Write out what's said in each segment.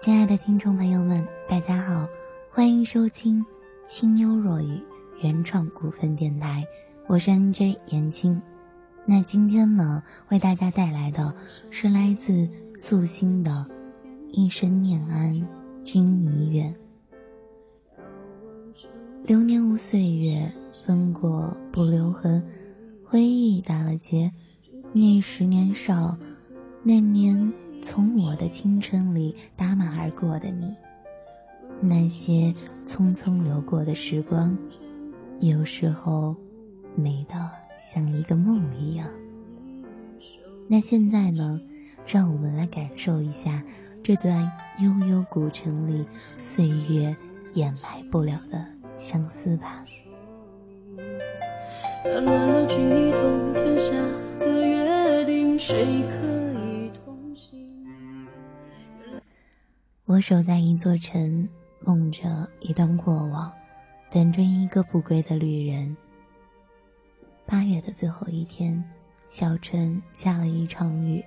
亲爱的听众朋友们，大家好，欢迎收听清幽若雨原创股份电台，我是 NJ 严青。那今天呢，为大家带来的是来自素心的《一生念安，君已远》。流年无岁月，风过不留痕，回忆打了结。那时年少，那年。从我的青春里打马而过的你，那些匆匆流过的时光，有时候美到像一个梦一样。那现在呢，让我们来感受一下这段悠悠古城里岁月掩埋不了的相思吧。乱了君一统天下的约定，谁可？我守在一座城，梦着一段过往，等着一个不归的旅人。八月的最后一天，小城下了一场雨。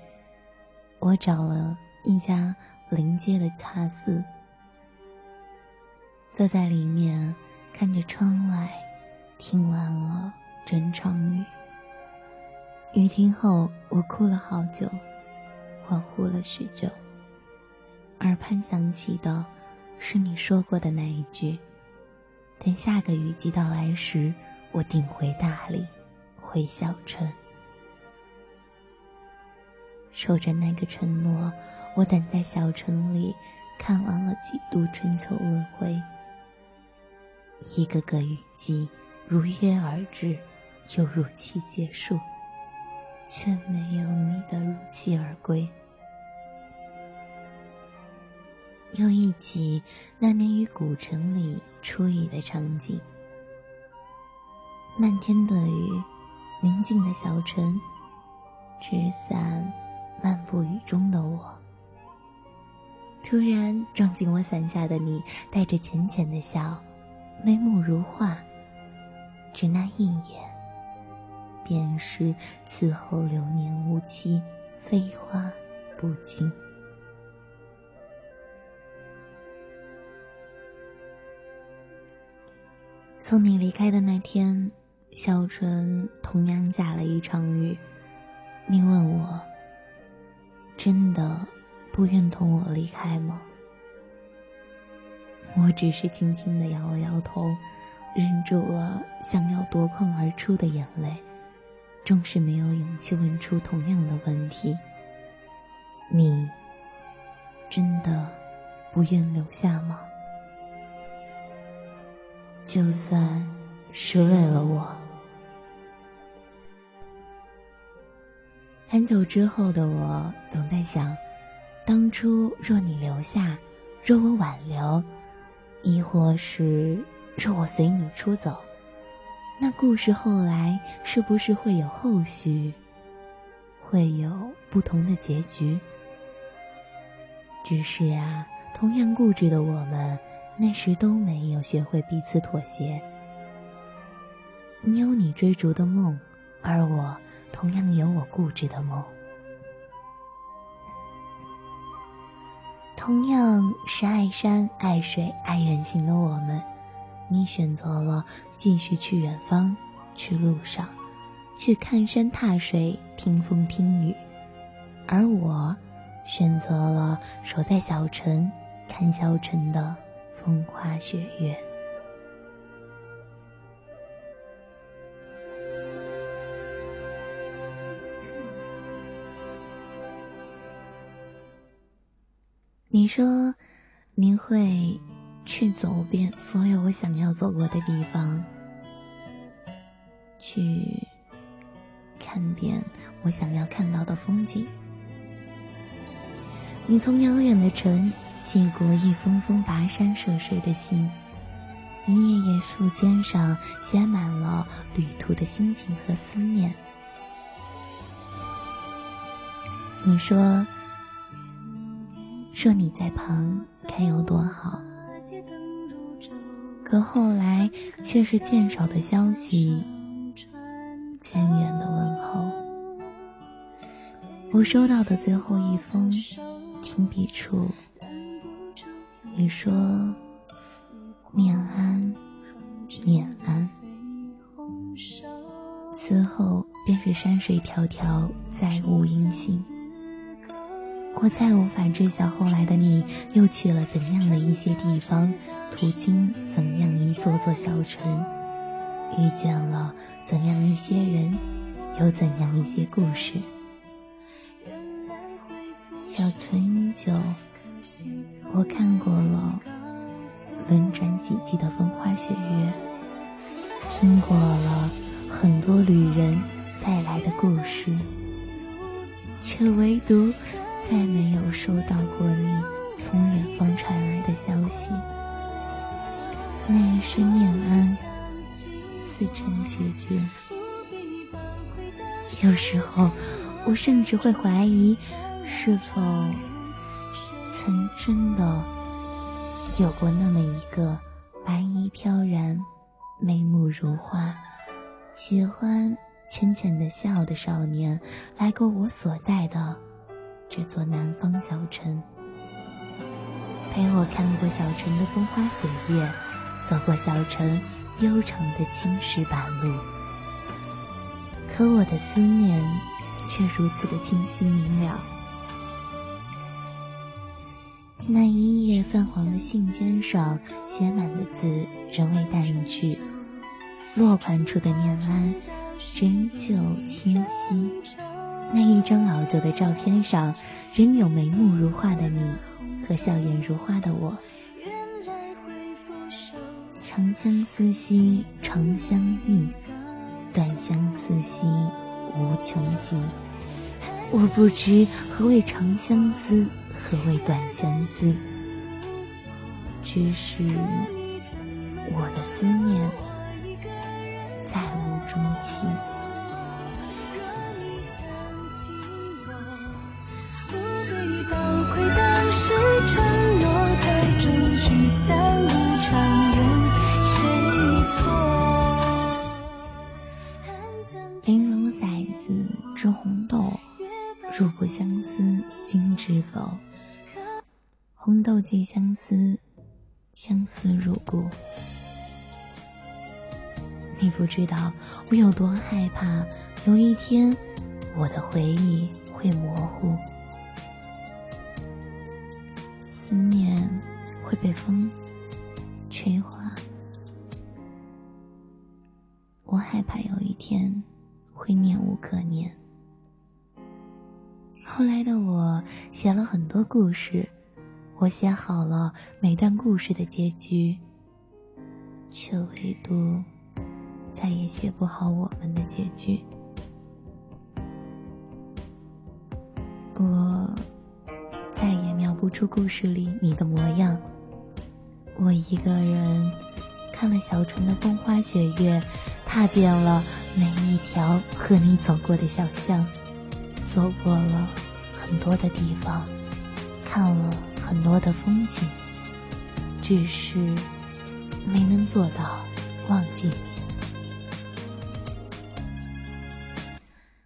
我找了一家临街的茶肆，坐在里面，看着窗外，听完了整场雨。雨停后，我哭了好久，恍惚了许久。耳畔响起的，是你说过的那一句：“等下个雨季到来时，我定回大理，回小城。”守着那个承诺，我等在小城里，看完了几度春秋轮回。一个个雨季如约而至，又如期结束，却没有你的如期而归。又忆起那年于古城里初遇的场景，漫天的雨，宁静的小城，纸伞漫步雨中的我，突然撞进我伞下的你，带着浅浅的笑，眉目如画，只那一眼，便是此后流年无期，飞花不惊。送你离开的那天，小春同样下了一场雨。你问我：“真的不愿同我离开吗？”我只是轻轻的摇了摇头，忍住了想要夺眶而出的眼泪，终是没有勇气问出同样的问题：“你真的不愿留下吗？”就算是为了我，很久之后的我总在想，当初若你留下，若我挽留，亦或是若我随你出走，那故事后来是不是会有后续，会有不同的结局？只是啊，同样固执的我们。那时都没有学会彼此妥协。你有你追逐的梦，而我同样有我固执的梦。同样是爱山爱水爱远行的我们，你选择了继续去远方，去路上，去看山踏水，听风听雨，而我选择了守在小城，看小城的。风花雪月。你说你会去走遍所有我想要走过的地方，去看遍我想要看到的风景。你从遥远的城。寄过一封封跋山涉水的信，一页页书笺上写满了旅途的心情和思念。你说，说你在旁该有多好，可后来却是渐少的消息，渐远的问候。我收到的最后一封，停笔处。你说念安，念安。此后便是山水迢迢，再无音信。我再无法知晓后来的你又去了怎样的一些地方，途经怎样一座座小城，遇见了怎样一些人，有怎样一些故事。小城依旧，我看过了轮转几季的风花雪月，听过了很多旅人带来的故事，却唯独。再没有收到过你从远方传来的消息，那一声念安，似曾决绝。有时候，我甚至会怀疑，是否曾真的有过那么一个白衣飘然、眉目如画、喜欢浅浅的笑的少年，来过我所在的。这座南方小城，陪我看过小城的风花雪月，走过小城悠长的青石板路。可我的思念却如此的清晰明了。那一页泛黄的信笺上写满的字仍未淡去，落款处的念安仍旧清晰。那一张老旧的照片上，仍有眉目如画的你和笑颜如花的我。长相思兮长相忆，短相思兮无穷极。我不知何谓长相思，何谓短相思，只是寄相思，相思入骨。你不知道我有多害怕，有一天我的回忆会模糊，思念会被风吹化。我害怕有一天会念无可念。后来的我写了很多故事，我写好了每段故事的结局，却唯独再也写不好我们的结局。我再也描不出故事里你的模样。我一个人看了小城的风花雪月，踏遍了每一条和你走过的小巷，走过了。很多的地方，看了很多的风景，只是没能做到忘记你。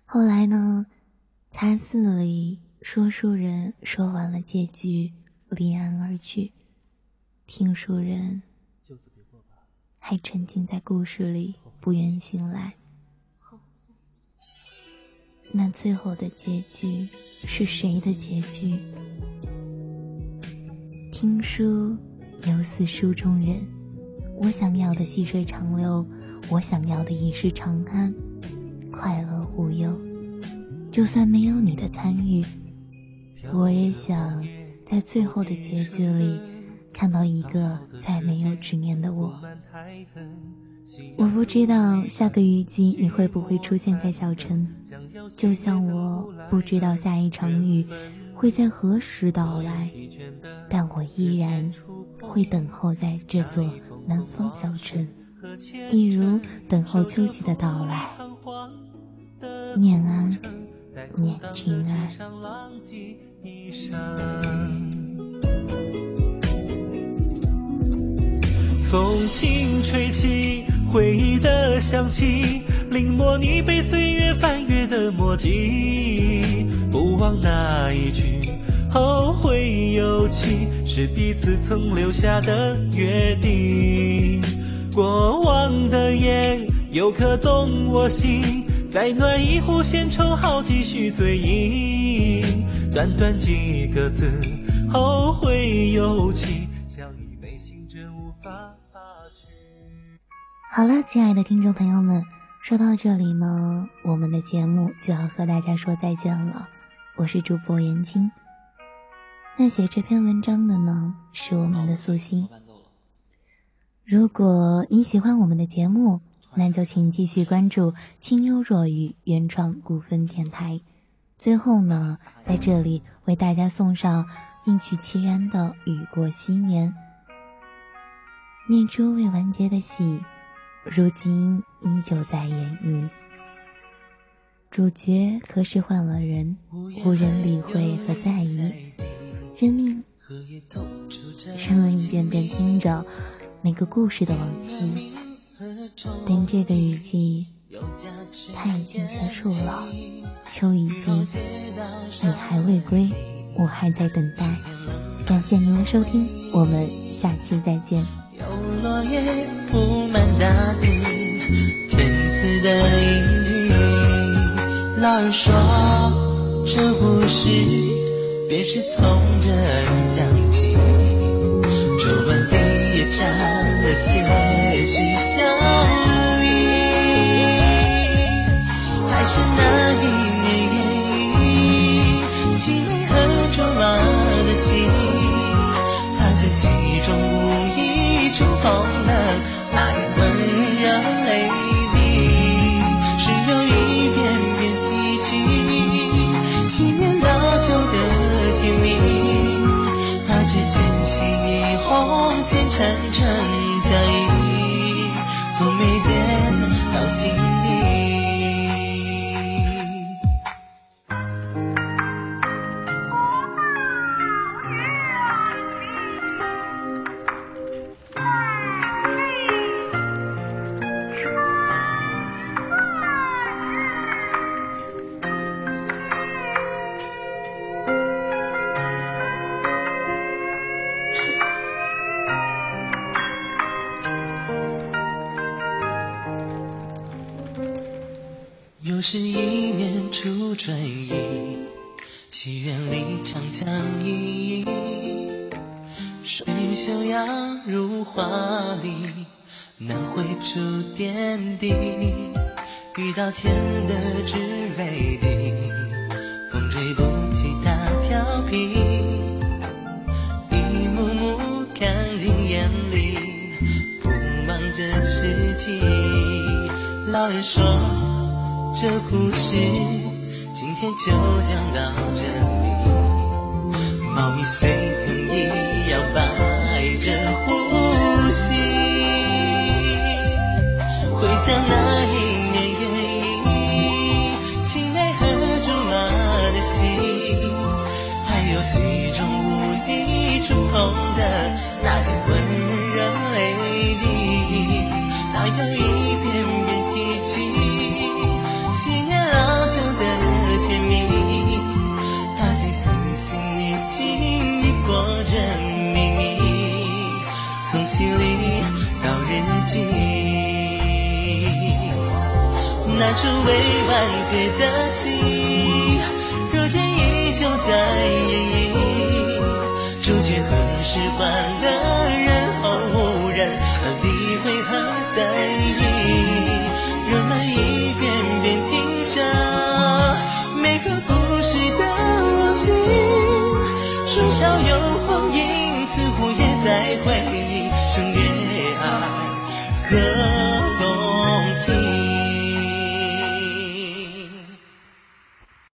后来呢？茶肆里，说书人说完了结局，离岸而去，听书人还沉浸在故事里，不愿醒来。那最后的结局是谁的结局？听书犹似书中人，我想要的细水长流，我想要的一世长安，快乐无忧。就算没有你的参与，我也想在最后的结局里看到一个再没有执念的我。我不知道下个雨季你会不会出现在小城。就像我不知道下一场雨会在何时到来，但我依然会等候在这座南方小城，一如等候秋季的到来。念安，念平安。风轻吹起，回忆的香气。临摹你被岁月翻阅的墨迹，不忘那一句后会有期，是彼此曾留下的约定。过往的烟又可动我心，再暖一壶闲愁，好几许醉意。短短几个字，后会有期，像一杯心真无法发去。好了，亲爱的听众朋友们。说到这里呢，我们的节目就要和大家说再见了。我是主播严青。那写这篇文章的呢，是我们的素心。如果你喜欢我们的节目，那就请继续关注清幽若雨原创古风电台。最后呢，在这里为大家送上应曲其然的《雨过昔年》，念出未完结的戏。如今依旧在演绎，主角可是换了人，无人理会和在意，任命人们一遍遍听着每个故事的往昔。等这个雨季，它已经结束了，秋已经，你还未归，我还在等待。感谢您的收听，我们下期再见。铺满大地，天赐的印记。老人说，这故事便是从这儿讲起。皱纹里也沾了些许笑意，还是那一年，青梅和竹马的心，他在戏中无意。触碰看着又是一年初春意，戏院里长江依依，水袖扬入画里，难绘出点滴。遇到天的纸飞机，风吹不起它调皮，一幕幕看进眼里，不忙着事情。老人说。这故事今天就讲到这里，猫咪随藤一摇摆着呼吸，回想那记，那出未完结的心，如今依旧在